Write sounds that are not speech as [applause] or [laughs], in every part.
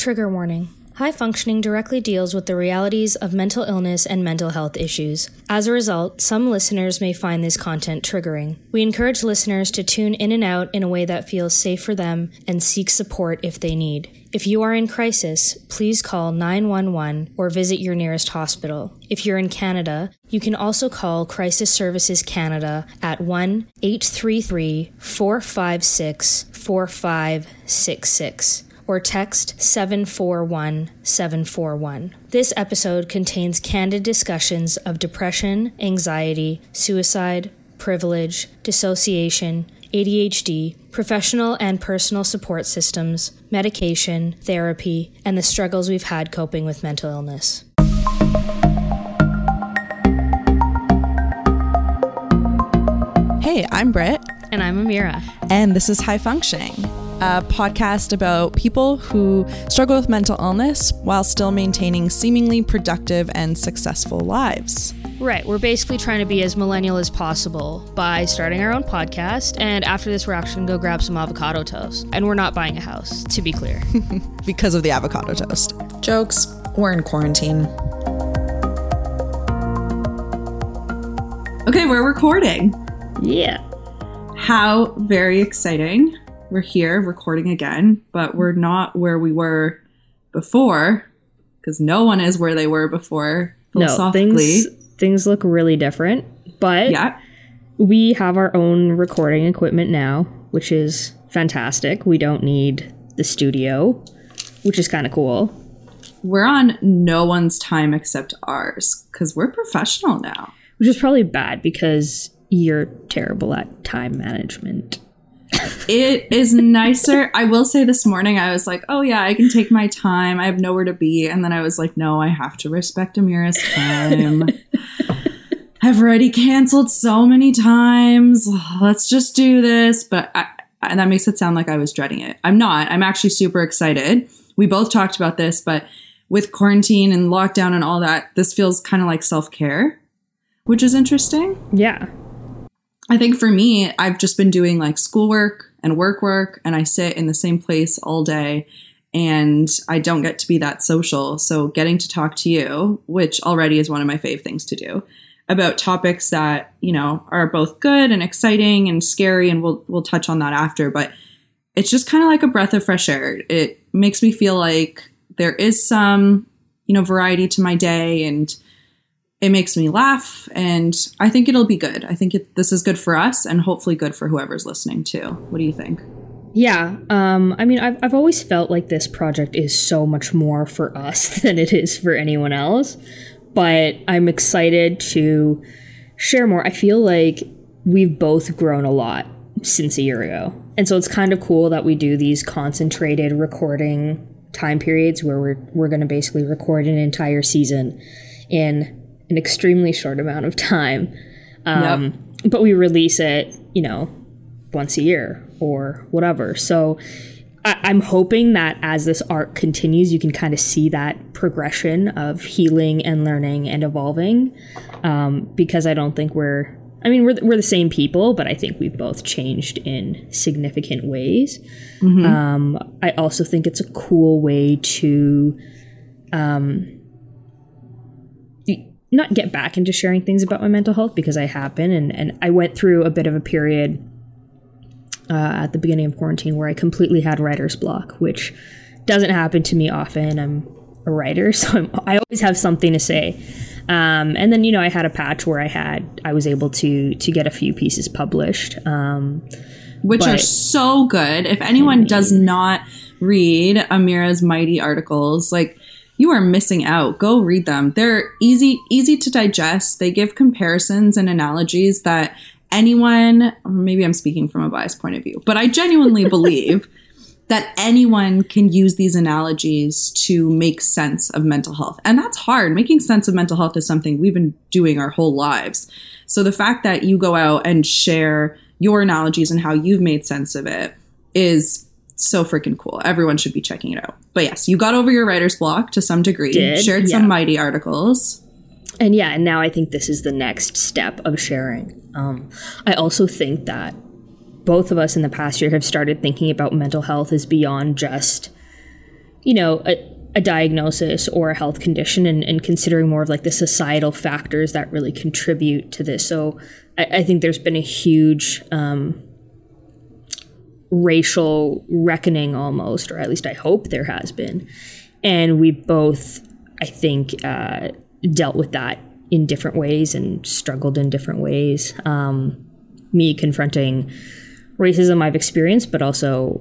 Trigger warning. High functioning directly deals with the realities of mental illness and mental health issues. As a result, some listeners may find this content triggering. We encourage listeners to tune in and out in a way that feels safe for them and seek support if they need. If you are in crisis, please call 911 or visit your nearest hospital. If you're in Canada, you can also call Crisis Services Canada at 1 833 456 4566 or text 741 741. This episode contains candid discussions of depression, anxiety, suicide, privilege, dissociation, ADHD, professional and personal support systems, medication, therapy, and the struggles we've had coping with mental illness. Hey, I'm Britt. And I'm Ameera. And this is High Functioning, a podcast about people who struggle with mental illness while still maintaining seemingly productive and successful lives. Right. We're basically trying to be as millennial as possible by starting our own podcast. And after this, we're actually going to go grab some avocado toast. And we're not buying a house, to be clear. [laughs] because of the avocado toast. Jokes. We're in quarantine. Okay, we're recording. Yeah. How very exciting. We're here recording again, but we're not where we were before because no one is where they were before philosophically. No, things, things look really different, but yeah. we have our own recording equipment now, which is fantastic. We don't need the studio, which is kind of cool. We're on no one's time except ours because we're professional now. Which is probably bad because you're terrible at time management. It is nicer. I will say this morning, I was like, oh, yeah, I can take my time. I have nowhere to be. And then I was like, no, I have to respect Ameera's time. [laughs] I've already canceled so many times. Let's just do this. But I, and that makes it sound like I was dreading it. I'm not. I'm actually super excited. We both talked about this, but with quarantine and lockdown and all that, this feels kind of like self care, which is interesting. Yeah. I think for me, I've just been doing like schoolwork and work work, and I sit in the same place all day and I don't get to be that social. So getting to talk to you, which already is one of my fave things to do, about topics that, you know, are both good and exciting and scary, and we'll we'll touch on that after, but it's just kind of like a breath of fresh air. It makes me feel like there is some, you know, variety to my day and it makes me laugh and i think it'll be good. I think it, this is good for us and hopefully good for whoever's listening too. What do you think? Yeah um, i mean I've, I've always felt like this project is so much more for us [laughs] than it is for anyone else but i'm excited to share more. I feel like we've both grown a lot since a year ago and so it's kind of cool that we do these concentrated recording time periods where we're, we're going to basically record an entire season in an extremely short amount of time. Um, yep. But we release it, you know, once a year or whatever. So I- am hoping that as this arc continues, you can kind of see that progression of healing and learning and evolving. Um, because I don't think we're, I mean, we're, we're the same people, but I think we've both changed in significant ways. Mm-hmm. Um, I also think it's a cool way to, um, not get back into sharing things about my mental health because I have been, and, and I went through a bit of a period uh, at the beginning of quarantine where I completely had writer's block, which doesn't happen to me often. I'm a writer, [laughs] so I'm, i always have something to say. Um, and then you know I had a patch where I had I was able to to get a few pieces published, um, which are so good. If anyone does not read Ameera's mighty articles, like you are missing out. Go read them. They're easy easy to digest. They give comparisons and analogies that anyone, maybe I'm speaking from a biased point of view, but I genuinely [laughs] believe that anyone can use these analogies to make sense of mental health. And that's hard. Making sense of mental health is something we've been doing our whole lives. So the fact that you go out and share your analogies and how you've made sense of it is so freaking cool. Everyone should be checking it out. But yes, you got over your writer's block to some degree. Did, shared yeah. some mighty articles. And yeah, and now I think this is the next step of sharing. Um, I also think that both of us in the past year have started thinking about mental health as beyond just you know, a, a diagnosis or a health condition and, and, considering more of like the societal factors that really contribute to this. So I, I think there's been a huge um, racial reckoning almost, or at least I hope there has been. And we both, I think, uh, dealt with that in different ways and struggled in different ways. Um, me confronting racism I've experienced, but also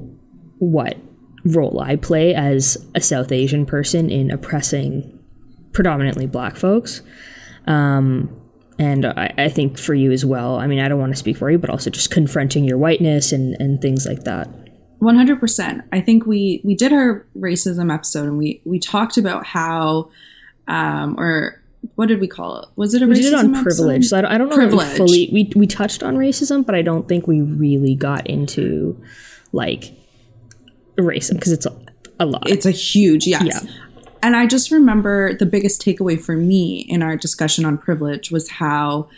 what role I play as a South Asian person in oppressing predominantly black folks. Um, and I, I, think for you as well. I mean, I don't want to speak for you, but also just confronting your whiteness and, and things like that. One hundred percent. I think we we did our racism episode and we we talked about how, um, or what did we call it? Was it a we racism did it on episode? privilege? So I don't, I don't know privilege. we fully we we touched on racism, but I don't think we really got into like racism because it's a, a, lot. It's a huge yes. Yeah. And I just remember the biggest takeaway for me in our discussion on privilege was how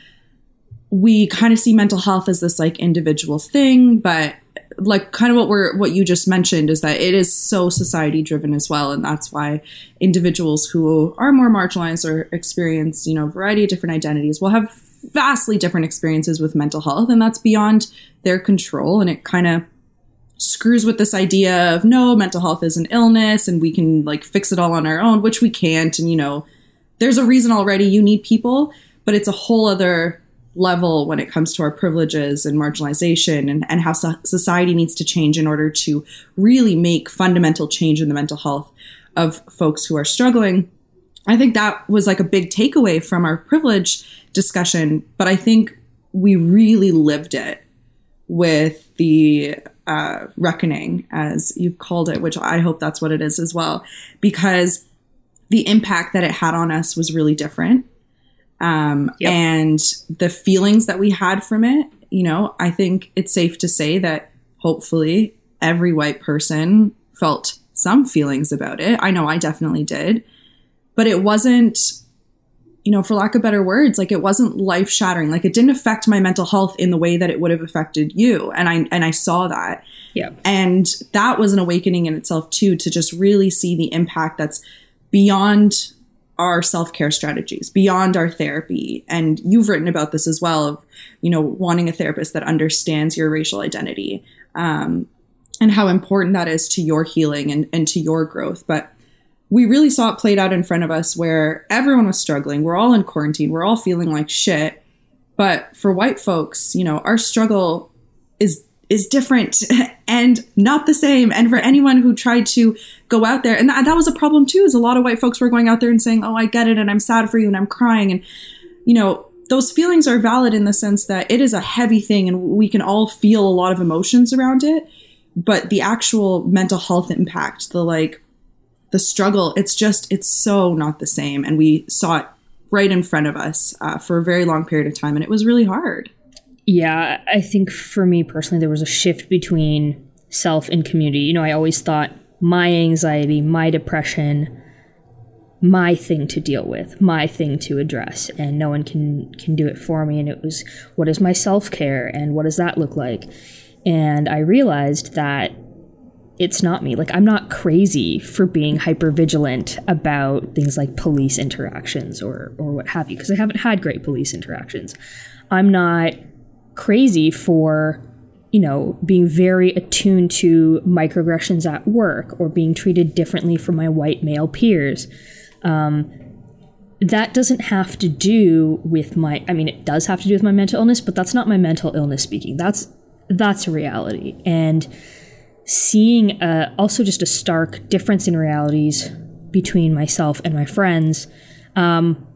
we kind of see mental health as this like individual thing, but like kind of what we're what you just mentioned is that it is so society driven as well and that's why individuals who are more marginalized or experience you know a variety of different identities will have vastly different experiences with mental health and that's beyond their control and it kind of screws with this idea of no, mental health is an illness and we can like fix it all on our own, which we can't. And, you know, there's a reason already you need people, but it's a whole other level when it comes to our privileges and marginalization and, and how so- society needs to change in order to really make fundamental change in the mental health of folks who are struggling. I think that was like a big takeaway from our privilege discussion, but I think we really lived it with the uh, reckoning, as you've called it, which I hope that's what it is as well, because the impact that it had on us was really different. Um, yep. And the feelings that we had from it, you know, I think it's safe to say that hopefully every white person felt some feelings about it. I know I definitely did. But it wasn't you know, for lack of better words, like it wasn't life shattering. Like it didn't affect my mental health in the way that it would have affected you. And I and I saw that. Yeah. And that was an awakening in itself too, to just really see the impact that's beyond our self-care strategies, beyond our therapy. And you've written about this as well of, you know, wanting a therapist that understands your racial identity. Um, and how important that is to your healing and, and to your growth. But we really saw it played out in front of us where everyone was struggling. We're all in quarantine. We're all feeling like shit. But for white folks, you know, our struggle is is different [laughs] and not the same. And for anyone who tried to go out there, and that, that was a problem too, is a lot of white folks were going out there and saying, "Oh, I get it, and I'm sad for you, and I'm crying," and you know, those feelings are valid in the sense that it is a heavy thing, and we can all feel a lot of emotions around it. But the actual mental health impact, the like the struggle it's just it's so not the same. And we saw it right in front of us uh, for a very long period of time and it was really hard. Yeah i think for me personally there was a shift between self and community. You know i always thought my anxiety my depression my thing to deal with my thing to address and no one can can do it for me and it was what is my self-care and what does that look like? And i realized that it's not me. Like, I'm not crazy for being hyper vigilant about things like police interactions or, or what have you, because I haven't had great police interactions. I'm not crazy for, you know, being very attuned to microaggressions at work or being treated differently from my white male peers. Um, that doesn't have to do with my i mean it does have to do with my mental illness but that's not my mental illness speaking that's that's a reality and seeing a, also just a stark difference in realities between myself and my friends um,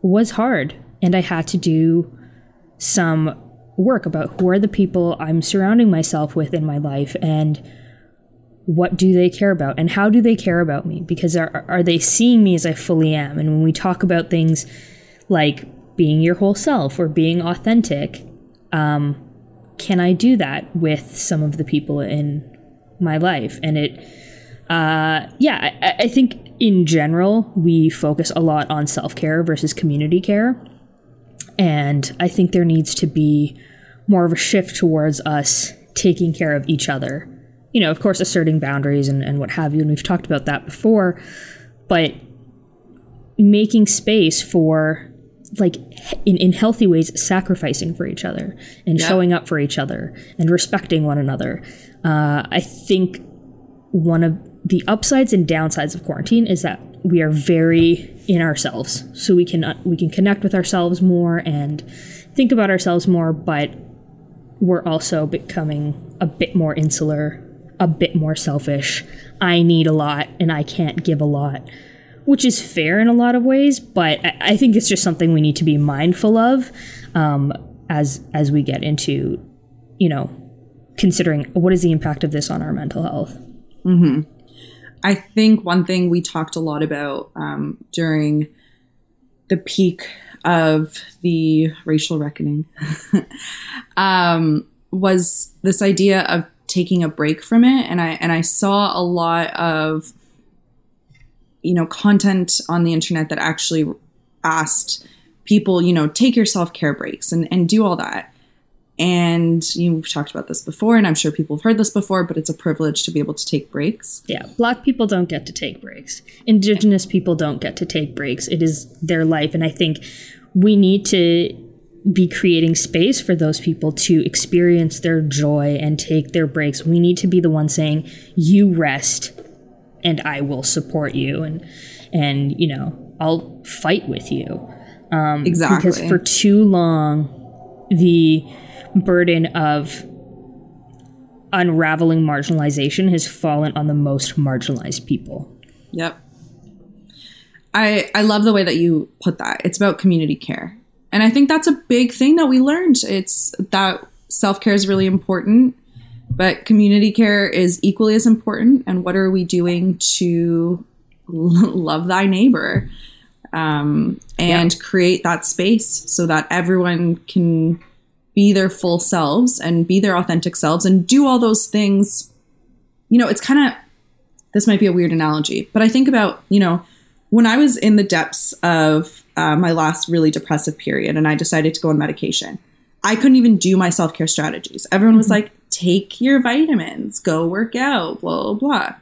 was hard. And I had to do some work about who are the people I'm surrounding myself with in my life and what do they care about and how do they care about me because are, are they seeing me as I fully am and when we talk about things like being your whole self or being authentic um, can I do that with some of the people in my life. And it, uh, yeah, I, I think in general, we focus a lot on self care versus community care. And I think there needs to be more of a shift towards us taking care of each other you know, of course, asserting boundaries and, and what have you. And we've talked about that before, but making space for like in, in healthy ways sacrificing for each other and Yeah. showing up for each other and respecting one another. Uh, i think one of the upsides and downsides of quarantine is that we are very in ourselves. So we can uh, we can connect with ourselves more and think about ourselves more but we're also becoming a bit more insular a bit more selfish. I need a lot and i can't give a lot which is fair in a lot of ways but i, I think it's just something we need to be mindful of um, as as we get into you know considering what is the impact of this on our mental health. I think one thing we talked a lot about um, during the peak of the racial reckoning [laughs] um, was this idea of taking a break from it, and I and I saw a lot of you know content on the internet that actually asked people, you know, take your self care breaks and and do all that. And you've talked about this before, and I'm sure people have heard this before, but it's a privilege to be able to take breaks. Yeah, black people don't get to take breaks. Indigenous people don't get to take breaks. It is their life. And I think we need to be creating space for those people to experience their joy and take their breaks. We need to be the one saying, you rest and I will support you and and you know, I'll fight with you. Um, Exactly. Because for too long the burden of unraveling marginalization has fallen on the most marginalized people. Yep. I I love the way that you put that. It's about community care. And I think that's a big thing that we learned. It's that self-care is really important, but community care is equally as important and what are we doing to love thy neighbor? Um, and create that space so that everyone can be their full selves and be their authentic selves and do all those things. You know, it's kind of this might be a weird analogy, but I think about, you know, when I was in the depths of uh, my last really depressive period and I decided to go on medication, I couldn't even do my self care strategies. Everyone was like, take your vitamins, go work out, blah, blah, blah.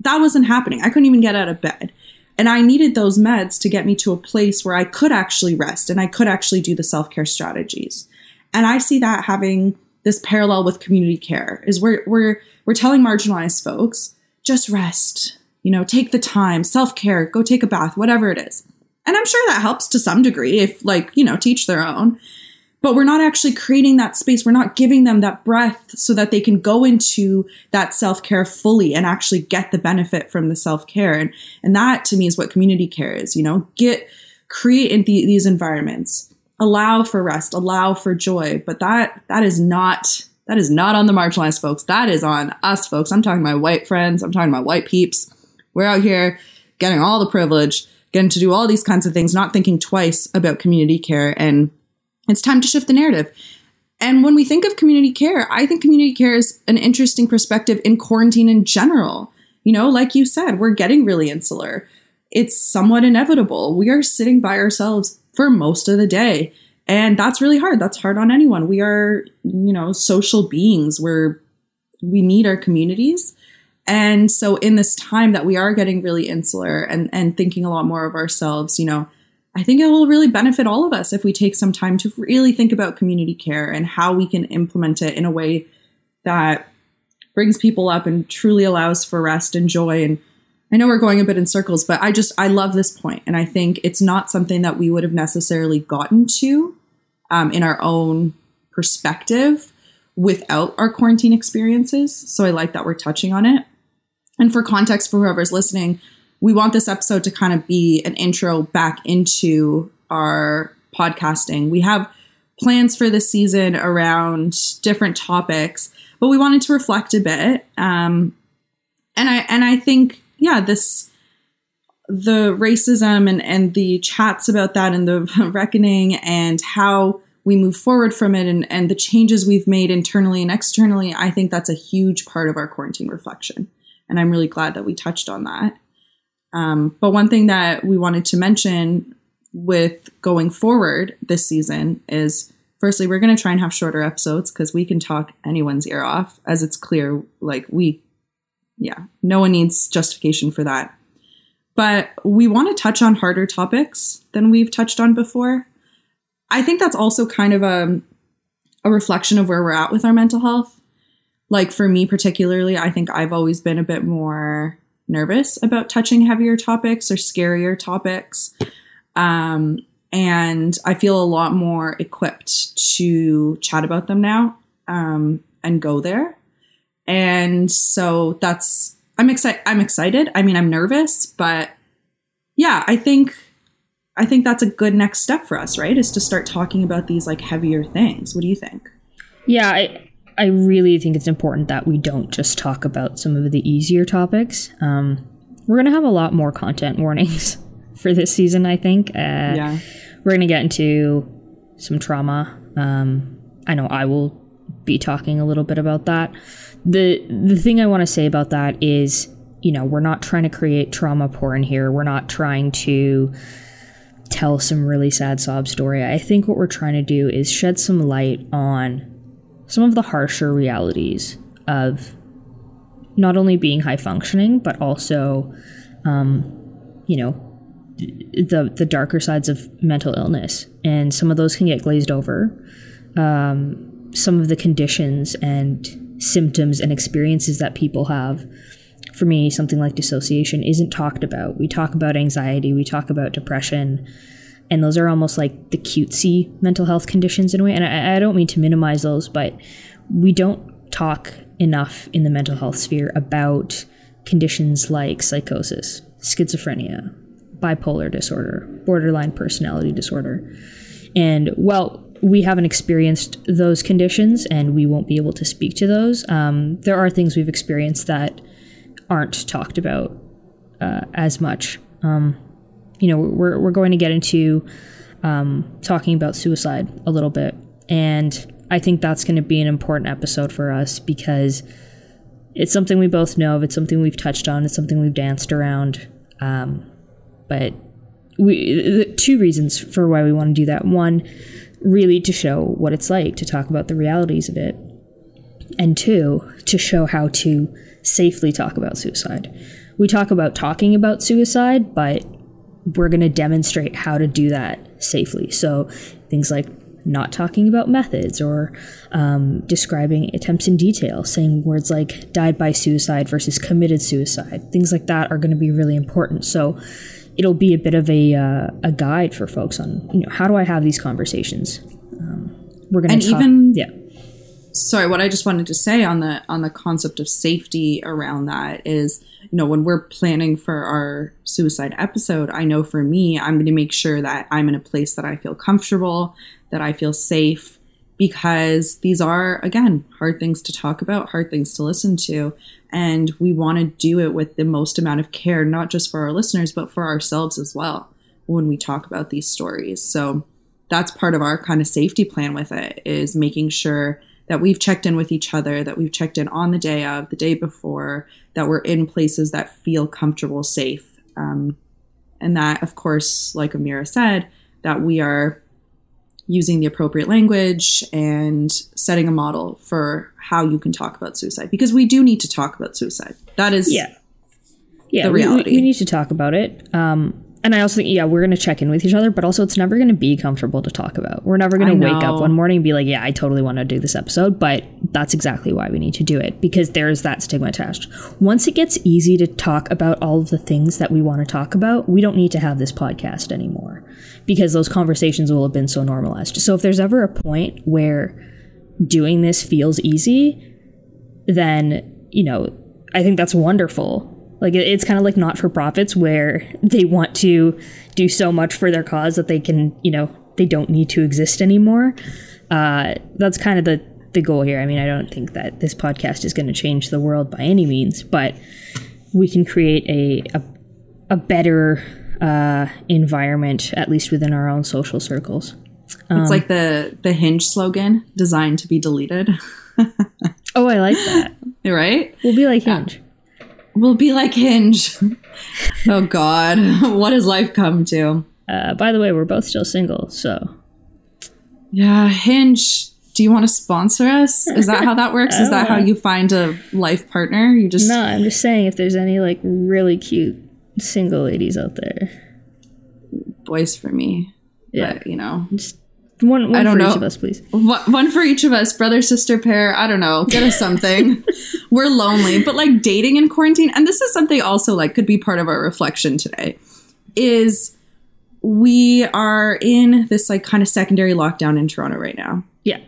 That wasn't happening. I couldn't even get out of bed. And I needed those meds to get me to a place where I could actually rest and I could actually do the self care strategies. And I see that having this parallel with community care is where we're we're telling marginalized folks just rest, you know, take the time, self care, go take a bath, whatever it is. And I'm sure that helps to some degree if like you know teach their own. But we're not actually creating that space. We're not giving them that breath so that they can go into that self care fully and actually get the benefit from the self care. And and that to me is what community care is. You know, get create in the, these environments, allow for rest, allow for joy. But that that is not that is not on the marginalized folks. That is on us folks. I'm talking my white friends. I'm talking my white peeps. We're out here getting all the privilege, getting to do all these kinds of things, not thinking twice about community care. And it's time to shift the narrative. And when we think of community care, I think community care is an interesting perspective in quarantine in general. You know, like you said, we're getting really insular. It's somewhat inevitable. We are sitting by ourselves for most of the day. And that's really hard. That's hard on anyone. We are, you know, social beings. We're we need our communities. And so in this time that we are getting really insular and and thinking a lot more of ourselves, you know, I think it will really benefit all of us if we take some time to really think about community care and how we can implement it in a way that brings people up and truly allows for rest and joy and I know we're going a bit in circles, but I just I love this point, and I think it's not something that we would have necessarily gotten to um, in our own perspective without our quarantine experiences. So I like that we're touching on it. And for context, for whoever's listening, we want this episode to kind of be an intro back into our podcasting. We have plans for this season around different topics, but we wanted to reflect a bit. Um, and I and I think yeah, this the racism and and the chats about that and the [laughs] reckoning and how we move forward from it and and the changes we've made internally and externally. I think that's a huge part of our quarantine reflection, and I'm really glad that we touched on that. Um, but one thing that we wanted to mention with going forward this season is firstly we're going to try and have shorter episodes because we can talk anyone's ear off as it's clear like we yeah, no one needs justification for that. But we want to touch on harder topics than we've touched on before. I think that's also kind of a, a reflection of where we're at with our mental health. Like for me, particularly, I think I've always been a bit more nervous about touching heavier topics or scarier topics. Um, and I feel a lot more equipped to chat about them now um, and go there. And so that's I'm excited. I'm excited. I mean, I'm nervous, but yeah, I think I think that's a good next step for us, right? Is to start talking about these like heavier things. What do you think? Yeah, I I really think it's important that we don't just talk about some of the easier topics. Um, we're gonna have a lot more content warnings [laughs] for this season. I think. Uh, Yeah. we're gonna get into some trauma. Um, I know I will be talking a little bit about that. the The thing I want to say about that is, you know, we're not trying to create trauma porn here. We're not trying to tell some really sad sob story. I think what we're trying to do is shed some light on some of the harsher realities of not only being high functioning, but also, um, you know, the the darker sides of mental illness, and some of those can get glazed over. Um, some of the conditions and symptoms and experiences that people have. For me, something like dissociation isn't talked about. We talk about anxiety, we talk about depression, and those are almost like the cutesy mental health conditions in a way. And I, I don't mean to minimize those, but we don't talk enough in the mental health sphere about conditions like psychosis, schizophrenia, bipolar disorder, borderline personality disorder. And well, we haven't experienced those conditions and we won't be able to speak to those. Um, there are things we've experienced that aren't talked about uh, as much. Um, you know, we're, we're going to get into um, talking about suicide a little bit. And I think that's going to be an important episode for us because it's something we both know of. It's something we've touched on. It's something we've danced around. Um, but we two reasons for why we want to do that. One, really to show what it's like to talk about the realities of it, and two, to show how to safely talk about suicide. We talk about talking about suicide, but we're going to demonstrate how to do that safely. So things like not talking about methods or um, describing attempts in detail, saying words like died by suicide versus committed suicide. Things like that are going to be really important. So it'll be a bit of a, uh, a guide for folks on you know how do I have these conversations. Um, we're going And to talk, even- yeah sorry what i just wanted to say on the on the concept of safety around that is you know when we're planning for our suicide episode i know for me i'm going to make sure that i'm in a place that i feel comfortable that i feel safe because these are again hard things to talk about hard things to listen to and we want to do it with the most amount of care not just for our listeners but for ourselves as well when we talk about these stories. So that's part of our kind of safety plan with it is making sure that we've checked in with each other, that we've checked in on the day of, the day before, that we're in places that feel comfortable, safe. Um, and that, of course, like Ameera said, that we are using the appropriate language and setting a model for how you can talk about suicide because we do need to talk about suicide. That is yeah yeah the we- reality. We, need to talk about it um and i also think yeah we're going to check in with each other but also it's never going to be comfortable to talk about. We're never going to wake up one morning and be like yeah i totally want to do this episode but that's exactly why we need to do it because there's that stigma attached. Once it gets easy to talk about all of the things that we want to talk about we don't need to have this podcast anymore because those conversations will have been so normalized. So if there's ever a point where doing this feels easy then you know i think that's wonderful like it's kind of like not for profits where they want to do so much for their cause that they can you know they don't need to exist anymore. Uh, that's kind of the the goal here. I mean i don't think that this podcast is going to change the world by any means but we can create a a, a better uh, environment at least within our own social circles. It's like the the hinge slogan designed to be deleted, [laughs] oh i like that. Right? we'll be like hinge We'll be like Hinge. [laughs] oh God, [laughs] what has life come to? uh, by the way we're both still single so Yeah, Hinge. Do you want to sponsor us? Is that how that [laughs] works? Is that how you find a life partner? You just No, I'm just saying if there's any like really cute single ladies out there. boys for me. Yeah. But, you know, Just one, one I don't for know. each of us, please. One one for each of us, brother, sister, pair. I don't know. Get us something. We're lonely, but like dating in quarantine, and this is something also like could be part of our reflection today. Is we are in this like kind of secondary lockdown in Toronto right now, Yeah.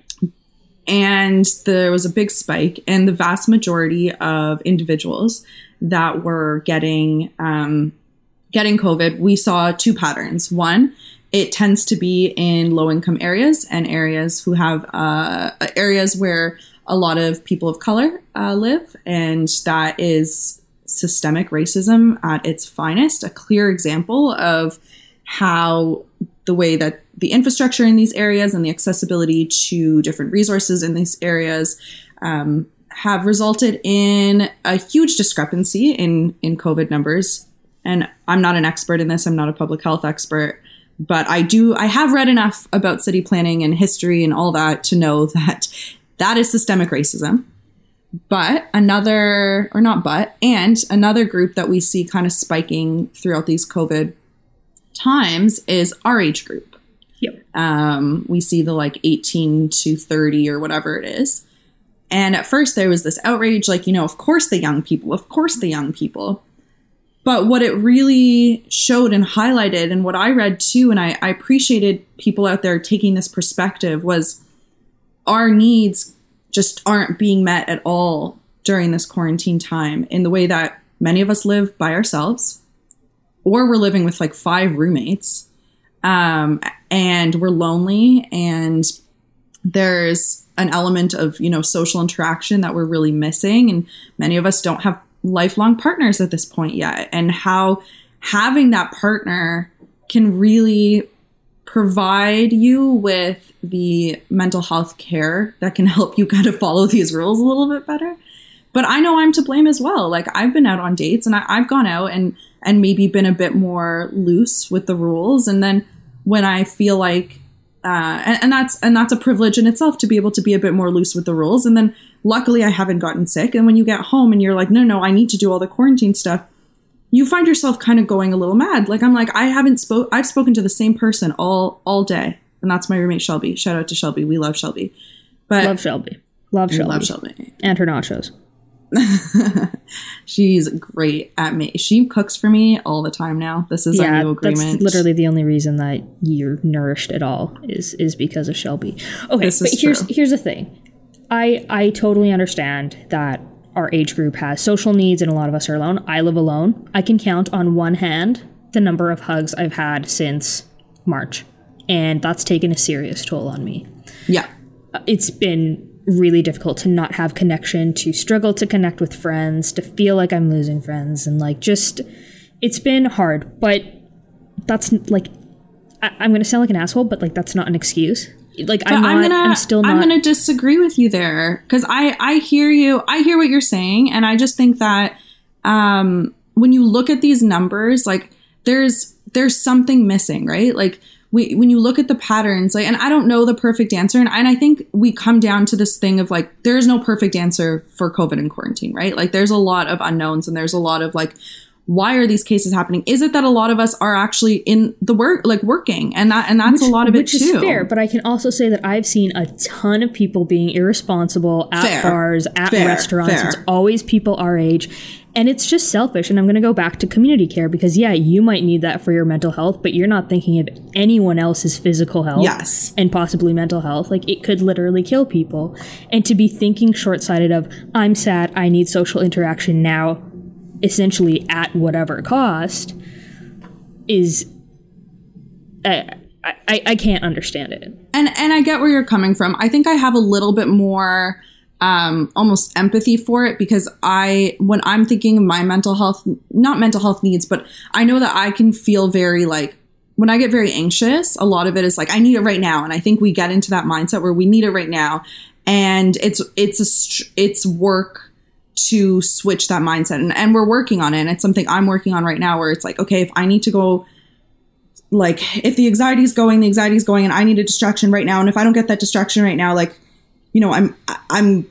and there was a big spike, and the vast majority of individuals that were getting um, getting COVID, we saw two patterns. One, it tends to be in low income areas and areas who have uh, areas where a lot of people of color uh, live, and that is systemic racism at its finest. A clear example of how the way that the infrastructure in these areas and the accessibility to different resources in these areas um, have resulted in a huge discrepancy in in COVID numbers. And I'm not an expert in this. I'm not a public health expert, but I do. I have read enough about city planning and history and all that to know [laughs] that that is systemic racism. But another, or not but, and another group that we see kind of spiking throughout these COVID times is our age group. Yep. Um, we see the like 18 to 30 or whatever it is. And at first there was this outrage, like, you know, of course the young people, of course the young people. But what it really showed and highlighted, and what I read too, and I, I appreciated people out there taking this perspective, was our needs just aren't being met at all during this quarantine time in the way that many of us live by ourselves or we're living with like five roommates um, and we're lonely and there's an element of you know social interaction that we're really missing and many of us don't have lifelong partners at this point yet and how having that partner can really provide you with the mental health care that can help you kind of follow these rules a little bit better. But i know i'm to blame as well. Like i've been out on dates and I, i've gone out and and maybe been a bit more loose with the rules. And then when i feel like uh, and, and that's and that's a privilege in itself to be able to be a bit more loose with the rules. And then luckily i haven't gotten sick. And when you get home and you're like no no i need to do all the quarantine stuff you find yourself kind of going a little mad like i'm like i haven't spoke i've spoken to the same person all all day and that's my roommate shelby shout out to shelby we love shelby but Love Shelby. Love Shelby. love shelby And her nachos. [laughs] she's great at me she cooks for me all the time now this is our yeah, new agreement that's literally the only reason that you're nourished at all is is because of Shelby. Okay, but here's true. here's the thing. I I totally understand that our age group has social needs and a lot of us are alone. I live alone. I can count on one hand the number of hugs I've had since March, and that's taken a serious toll on me yeah uh, it's been really difficult to not have connection, to struggle to connect with friends, to feel like I'm losing friends, and like just it's been hard. But that's like I, I'm gonna sound like an asshole, but like that's not an excuse. Like I'm not. I'm, gonna still not. I'm gonna disagree with you there because I I hear you I hear what you're saying and I just think that um when you look at these numbers like there's there's something missing right like we, when you look at the patterns like and I don't know the perfect answer and, and I think we come down to this thing of like there's no perfect answer for COVID and quarantine right like there's a lot of unknowns and there's a lot of like why are these cases happening? Is it that a lot of us are actually in the work, like working, and that and that's a lot of which it too. is fair, but I can also say that I've seen a ton of people being irresponsible at Fair. bars, at Fair. restaurants. Fair. It's always people our age. And it's just selfish. And I'm going to go back to community care because, yeah, you might need that for your mental health, but you're not thinking of anyone else's physical health Yes. and possibly mental health. Like, it could literally kill people. And to be thinking short sighted of, I'm sad, I need social interaction now, essentially at whatever cost, is. I, I, I can't understand it. and and I get where you're coming from. I think I have a little bit more um almost empathy for it because I when I'm thinking of my mental health not mental health needs, but I know that I can feel very like when I get very anxious, a lot of it is like I need it right now and I think we get into that mindset where we need it right now and it's it's a it's work to switch that mindset and, and we're working on it and it's something I'm working on right now where it's like okay if I need to go like if the anxiety is going the anxiety is going and i need a distraction right now and if i don't get that distraction right now like you know, I'm I'm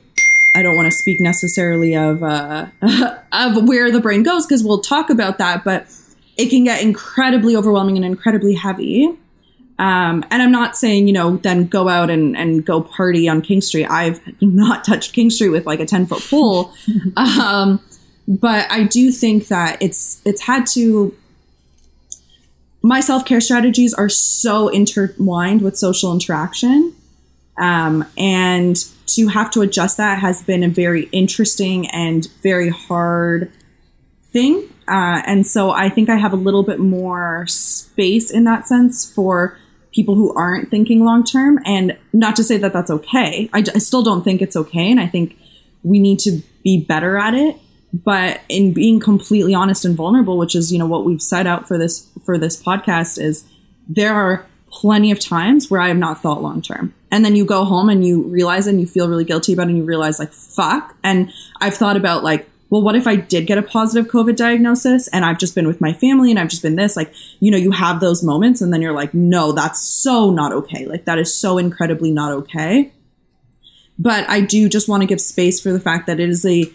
I don't want to speak necessarily of uh, [laughs] of where the brain goes because we'll talk about that, but it can get incredibly overwhelming and incredibly heavy. Um, and I'm not saying, you know, then go out and, and go party on King Street. I've [laughs] not touched King Street with like a 10 foot pole. [laughs] um, but I do think that it's it's had to my self-care strategies are so intertwined with social interaction. Um, and to have to adjust that has been a very interesting and very hard thing. Uh, and so I think I have a little bit more space in that sense for people who aren't thinking long term. And not to say that that's okay. I, I still don't think it's okay. And I think we need to be better at it. But in being completely honest and vulnerable, which is, you know, what we've set out for this for this podcast is there are plenty of times where I have not thought long term. And then you go home and you realize and you feel really guilty about it and you realize like fuck. And I've thought about like well, what if I did get a positive COVID diagnosis and I've just been with my family and I've just been this? Like, you know, you have those moments and then you're like, no, that's so not okay. Like, that is so incredibly not okay. But I do just want to give space for the fact that it is a,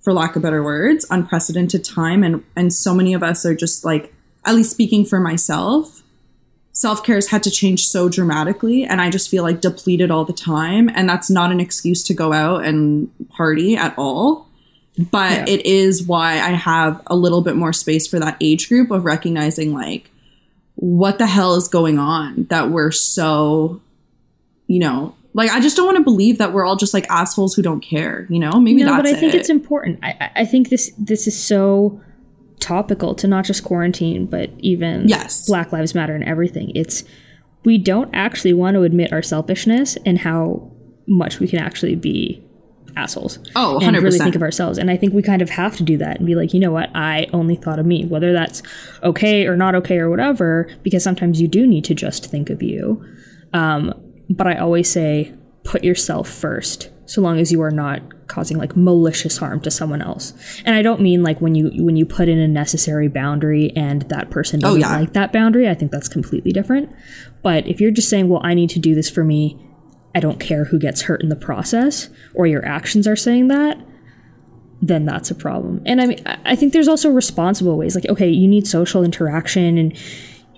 for lack of better words, unprecedented time. And, and so many of us are just like, at least speaking for myself, self care has had to change so dramatically. And I just feel like depleted all the time. And that's not an excuse to go out and party at all but yeah. it is why I have a little bit more space for that age group of recognizing like what the hell is going on that we're so you know like I just don't want to believe that we're all just like assholes who don't care you know maybe no, but I think it. it's important I, I think this this is so topical to not just quarantine but even yes Black Lives Matter and everything it's we don't actually want to admit our selfishness and how much we can actually be assholes. Oh, 100%. And really think of ourselves. And I think we kind of have to do that and be like, you know what? I only thought of me, whether that's okay or not okay or whatever, because sometimes you do need to just think of you. Um, but I always say, put yourself first, so long as you are not causing like malicious harm to someone else. And I don't mean like when you when you put in a necessary boundary and that person oh, doesn't oh, yeah. like that boundary. I think that's completely different. But if you're just saying, well, I need to do this for me I don't care who gets hurt in the process, or your actions are saying that, then that's a problem. And I mean, I think there's also responsible ways. Like, okay, you need social interaction, and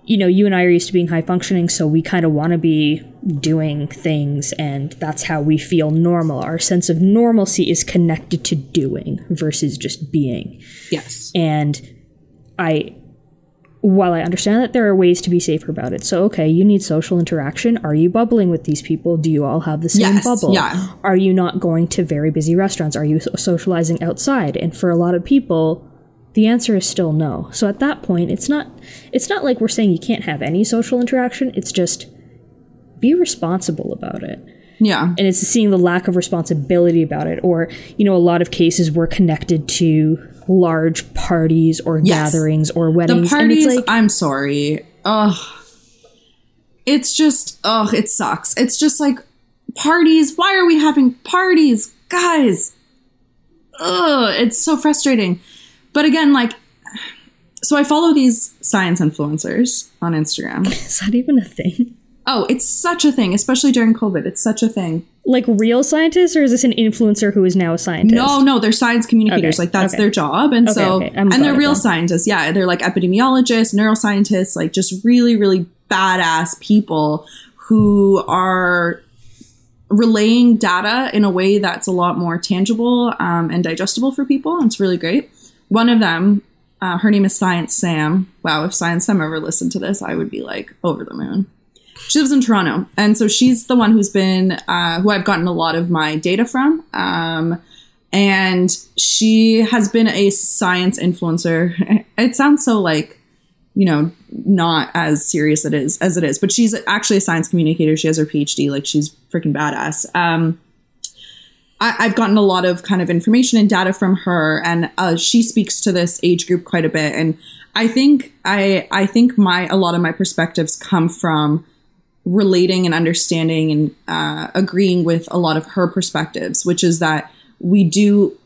you know, you and I are used to being high functioning, so we kind of want to be doing things, and that's how we feel normal. Our sense of normalcy is connected to doing versus just being. Yes. And I while I understand that there are ways to be safer about it. So, okay, you need social interaction. Are you bubbling with these people? Do you all have the same yes, bubble? Yeah. Are you not going to very busy restaurants? Are you socializing outside? And for a lot of people, the answer is still no. So at that point, it's not it's not like we're saying you can't have any social interaction. It's just be responsible about it. Yeah. And it's seeing the lack of responsibility about it or, you know, a lot of cases were connected to large parties or yes. gatherings or weddings. The parties, like, I'm sorry. Ugh. It's just, ugh, it sucks. It's just like parties. Why are we having parties? Guys. Ugh, it's so frustrating. But again, like, so I follow these science influencers on Instagram. [laughs] Is that even a thing? Oh, it's such a thing, especially during COVID. It's such a thing. Like real scientists, or is this an influencer who is now a scientist? No, no, they're science communicators. Okay. Like that's okay. their job, and okay, so and they're real scientists. Yeah, they're like epidemiologists, neuroscientists, like just really, really badass people who are relaying data in a way that's a lot more tangible um, and digestible for people. And it's really great. One of them, uh, her name is Science Sam. Wow, if Science Sam ever listened to this, I would be like over the moon she lives in Toronto, and so she's the one who's been uh, who I've gotten a lot of my data from. Um, and she has been a science influencer. [laughs] It sounds so like you know not as serious it is as it is, but she's actually a science communicator. She has her PhD. Like she's freaking badass. Um, I, have gotten a lot of kind of information and data from her, and uh, she speaks to this age group quite a bit. And I think I I think my a lot of my perspectives come from relating and understanding and uh, agreeing with a lot of her perspectives, which is that we do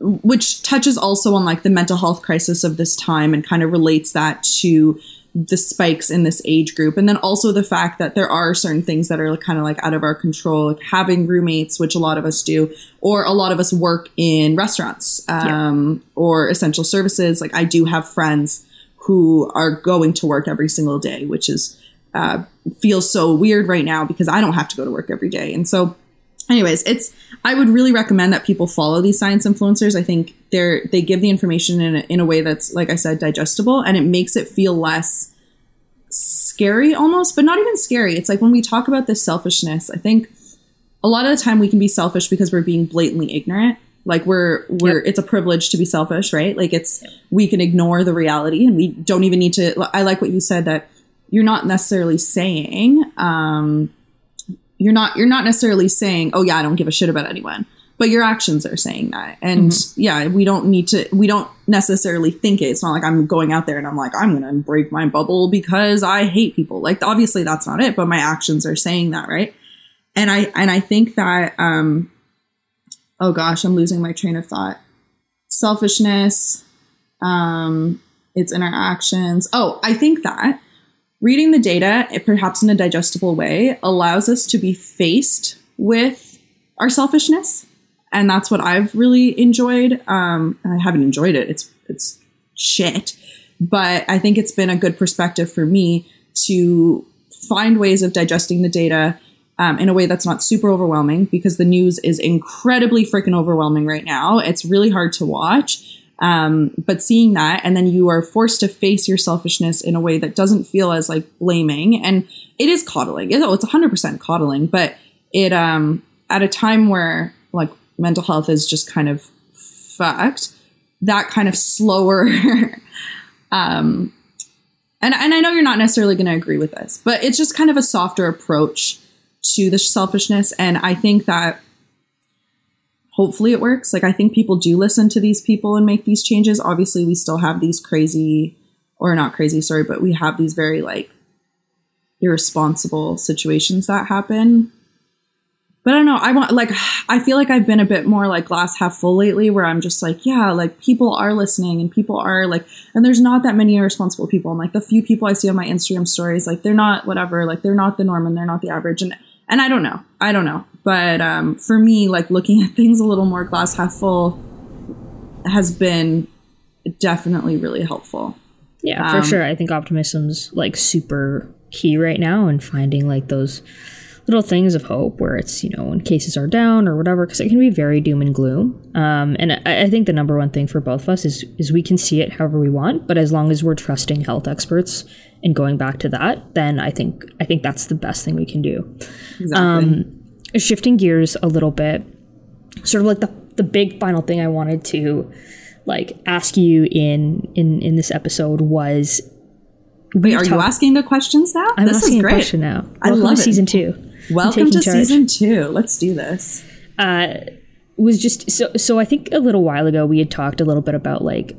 which touches also on like the mental health crisis of this time and kind of relates that to the spikes in this age group and then also the fact that there are certain things that are kind of like out of our control like having roommates which a lot of us do or a lot of us work in restaurants um, yeah. or essential services like i do have friends who are going to work every single day which is uh, feels so weird right now because i don't have to go to work every day. And so anyways it's i would really recommend that people follow these science influencers. I think they're they give the information in a, in a way that's like i said digestible and it makes it feel less scary almost but not even scary. It's like when we talk about this selfishness i think a lot of the time we can be selfish because we're being blatantly ignorant. Like we're we're yep. it's a privilege to be selfish right? Like it's yep. we can ignore the reality and we don't even need to i like what you said that you're not necessarily saying um you're not you're not necessarily saying, "Oh yeah, I don't give a shit about anyone." But your actions are saying that. And mm-hmm. yeah, we don't need to we don't necessarily think it. It's not like I'm going out there and I'm like, I'm going to break my bubble because I hate people. Like obviously that's not it, but my actions are saying that, right? And I and I think that um oh gosh, I'm losing my train of thought. Selfishness, um, its interactions. Oh, I think that Reading the data, perhaps in a digestible way, allows us to be faced with our selfishness, and that's what I've really enjoyed. Um, I haven't enjoyed it; it's it's shit, but I think it's been a good perspective for me to find ways of digesting the data um, in a way that's not super overwhelming because the news is incredibly freaking overwhelming right now. It's really hard to watch. Um, but seeing that, and then you are forced to face your selfishness in a way that doesn't feel as like blaming, and it is coddling. It, oh, it's 100% coddling, but it um, at a time where like mental health is just kind of fucked. That kind of slower, [laughs] um, and and I know you're not necessarily going to agree with this, but it's just kind of a softer approach to the selfishness, and I think that hopefully it works. Like I think people do listen to these people and make these changes. Obviously, we still have these crazy or not crazy, sorry, but we have these very like irresponsible situations that happen. But I don't know. I want like I feel like I've been a bit more like glass half full lately where I'm just like, yeah, like people are listening and people are like and there's not that many irresponsible people. And like the few people I see on my Instagram stories, like they're not whatever, like they're not the norm and they're not the average. And and I don't know. I don't know. But um, for me, like looking at things a little more glass half full has been definitely really helpful. Yeah, for um, sure. I think optimism's like super key right now and finding like those little things of hope where it's you know when cases are down or whatever because it can be very doom and gloom um, and I, I, think the number one thing for both of us is is we can see it however we want but as long as we're trusting health experts and going back to that then i think i think that's the best thing we can do exactly. um, shifting gears a little bit sort of like the, the big final thing i wanted to like ask you in in in this episode was Wait, are you asking the questions now? I'm this asking is great. a question now. Welcome I love to season two. Welcome to charge. season two. Let's do this. Uh, was just so. So I think a little while ago we had talked a little bit about like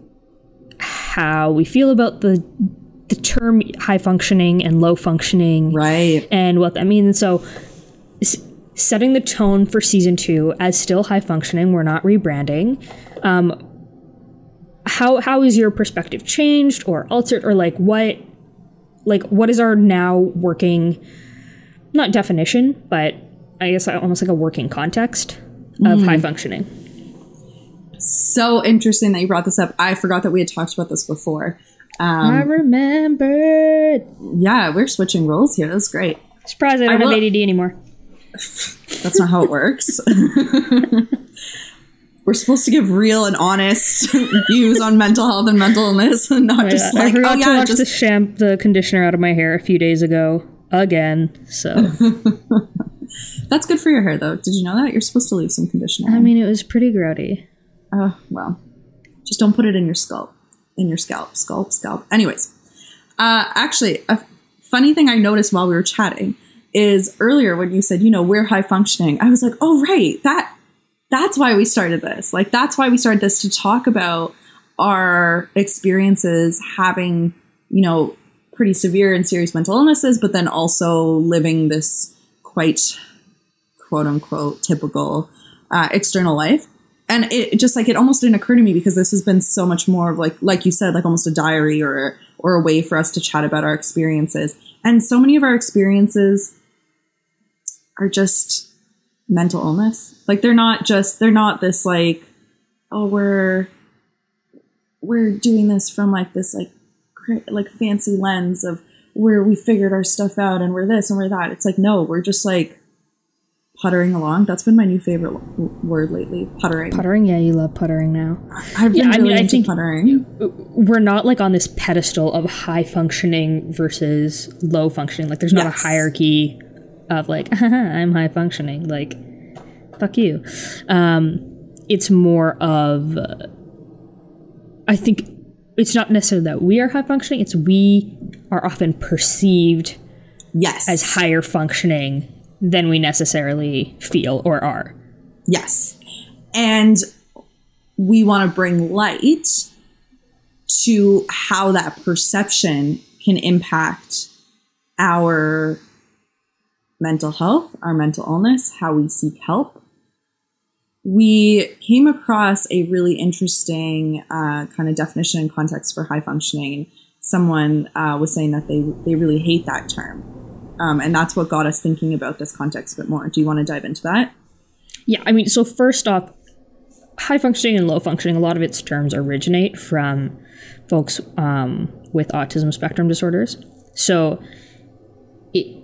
how we feel about the the term high functioning and low functioning, right? And what that means. So setting the tone for season two as still high functioning. We're not rebranding. Um, how how is your perspective changed or altered or like what like what is our now working not definition, but I guess almost like a working context of mm. high functioning. So interesting that you brought this up. I forgot that we had talked about this before. Um, I remembered. Yeah, we're switching roles here. That's great. Surprised I don't I will- have ADD anymore. That's not how it works. [laughs] we're supposed to give real and honest [laughs] views on mental health and mental illness, and not just like, I forgot oh yeah, to watch just the the conditioner out of my hair a few days ago again. So [laughs] that's good for your hair, though. Did you know that you're supposed to leave some conditioner? I mean, it was pretty grody. Oh well, just don't put it in your scalp. In your scalp, scalp, scalp. Anyways, uh, actually, a funny thing I noticed while we were chatting is earlier when you said, you know, we're high functioning. I was like, oh right, that that's why we started this. Like that's why we started this to talk about our experiences having, you know, pretty severe and serious mental illnesses, but then also living this quite quote unquote typical uh, external life. And it just like it almost didn't occur to me because this has been so much more of like like you said like almost a diary or or a way for us to chat about our experiences. And so many of our experiences are just mental illness. Like they're not just they're not this like oh we're we're doing this from like this like cra- like fancy lens of where we figured our stuff out and we're this and we're that. It's like no we're just like puttering along that's been my new favorite word lately puttering Puttering, yeah, you love puttering now. I've been Yeah, I really mean, I think- puttering. We're not like on this pedestal of high functioning versus low functioning. Like, there's not Yes. a hierarchy of like, [laughs] I'm high functioning. Like, fuck you. Um, it's more of, uh, I think it's not necessarily that we are high functioning, it's we are often perceived Yes. as higher functioning than we necessarily feel or are. Yes. And we want to bring light to how that perception can impact our mental health, our mental illness, how we seek help. We came across a really interesting uh, kind of definition and context for high functioning. Someone uh, was saying that they, they really hate that term. Um, and that's what got us thinking about this context a bit more. Do you want to dive into that? Yeah, I mean, so first off, high functioning and low functioning, a lot of its terms originate from folks um, with autism spectrum disorders. So, it,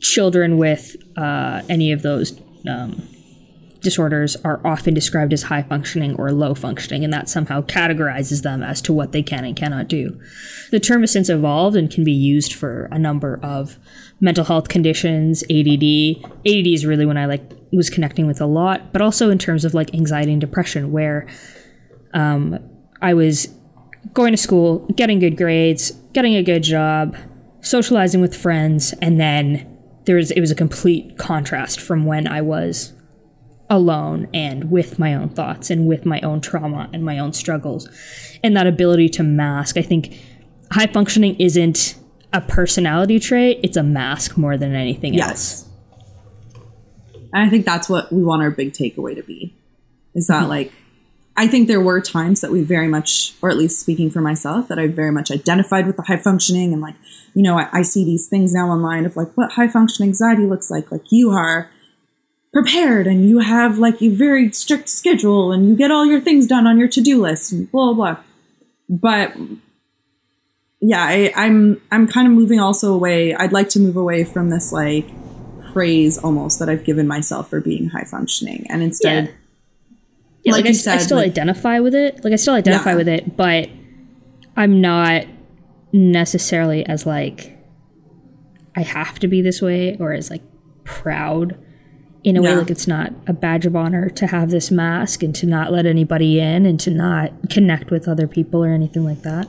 children with uh, any of those um, disorders are often described as high functioning or low functioning, and that somehow categorizes them as to what they can and cannot do. The term has since evolved and can be used for a number of mental health conditions, ADD. ADD is really when I like was connecting with a lot, but also in terms of like anxiety and depression, where um, I was going to school, getting good grades, getting a good job, socializing with friends, and then there was it was a complete contrast from when I was alone and with my own thoughts and with my own trauma and my own struggles. And that ability to mask, I think high functioning isn't a personality trait, it's a mask more than anything else. Yes. And I think that's what we want our big takeaway to be. Is that hmm. like I think there were times that we very much, or at least speaking for myself, that I very much identified with the high functioning and like, you know, I, I see these things now online of like what high functioning anxiety looks like. Like you are prepared and you have like a very strict schedule and you get all your things done on your to-do list and blah blah. blah. But yeah, I, I'm I'm kind of moving also away. I'd like to move away from this like praise almost that I've given myself for being high functioning, and instead, Yeah. Yeah, Like like, I, I still like- identify with it. Like I still identify Yeah. with it, but I'm not necessarily as like I have to be this way or as like proud in a way Yeah. like it's not a badge of honor to have this mask and to not let anybody in and to not connect with other people or anything like that.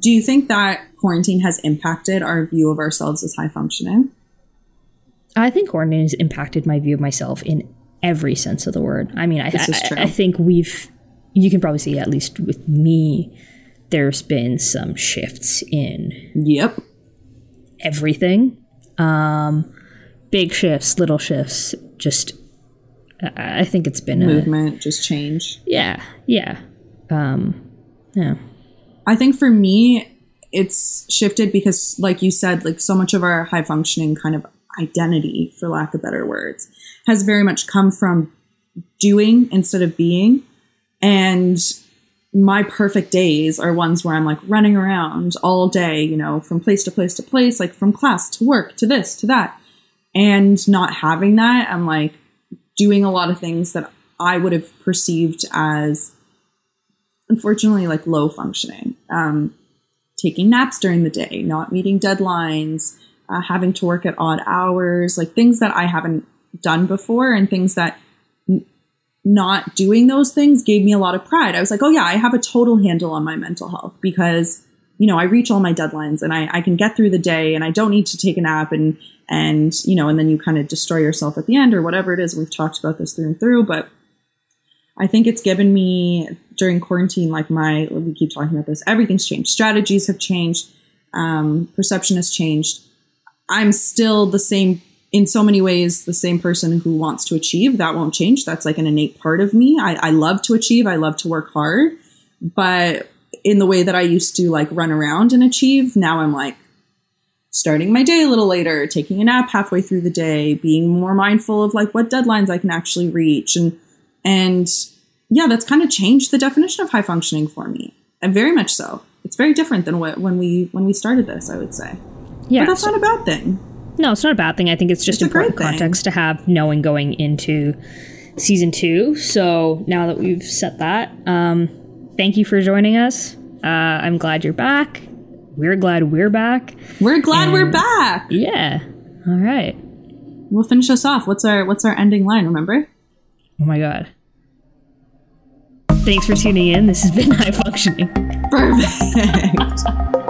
do you think that quarantine has impacted our view of ourselves as high functioning? I think quarantine has impacted my view of myself in every sense of the word. I mean, I, This is I- I think we've, you can probably see, at least with me, there's been some shifts in Yep. everything. Um, big shifts, little shifts, just, I, I think it's been a, Movement, just change. yeah, yeah. Um, yeah. I think for me, it's shifted because, like you said, like so much of our high functioning kind of identity, for lack of better words, has very much come from doing instead of being. And my perfect days are ones where I'm like running around all day, you know, from place to place to place, like from class to work to this to that. And not having that, I'm like doing a lot of things that I would have perceived as unfortunately like low functioning. Um, taking naps during the day not meeting deadlines uh, having to work at odd hours like things that i haven't done before and things that n- not doing those things gave me a lot of pride. I was like oh yeah i have a total handle on my mental health because you know i reach all my deadlines and i, I can get through the day and i don't need to take a nap and and you know and then you kind of destroy yourself at the end or whatever it is we've talked about this through and through but I think it's given me during quarantine, like my, we keep talking about this, everything's changed. Strategies have changed. Um, perception has changed. I'm still the same in so many ways the same person who wants to achieve. That won't change. That's like an innate part of me. I, I love to achieve. I love to work hard, but in the way that I used to like run around and achieve, now I'm like starting my day a little later, taking a nap halfway through the day, being more mindful of like what deadlines I can actually reach and and yeah, that's kind of changed the definition of high functioning for me. And very much so. It's very different than what when we when we started this, I would say. Yeah. But that's not a bad thing. No, it's not a bad thing. I think it's just It's a great important context to have knowing going into season two. So now that we've set that, um, thank you for joining us. Uh, I'm glad you're back. We're glad we're back. We're glad we're back. Yeah. All right. We'll finish us off. What's our what's our ending line, remember? Oh my god. Thanks for tuning in. This has been [laughs] High Functioning. Perfect. [laughs]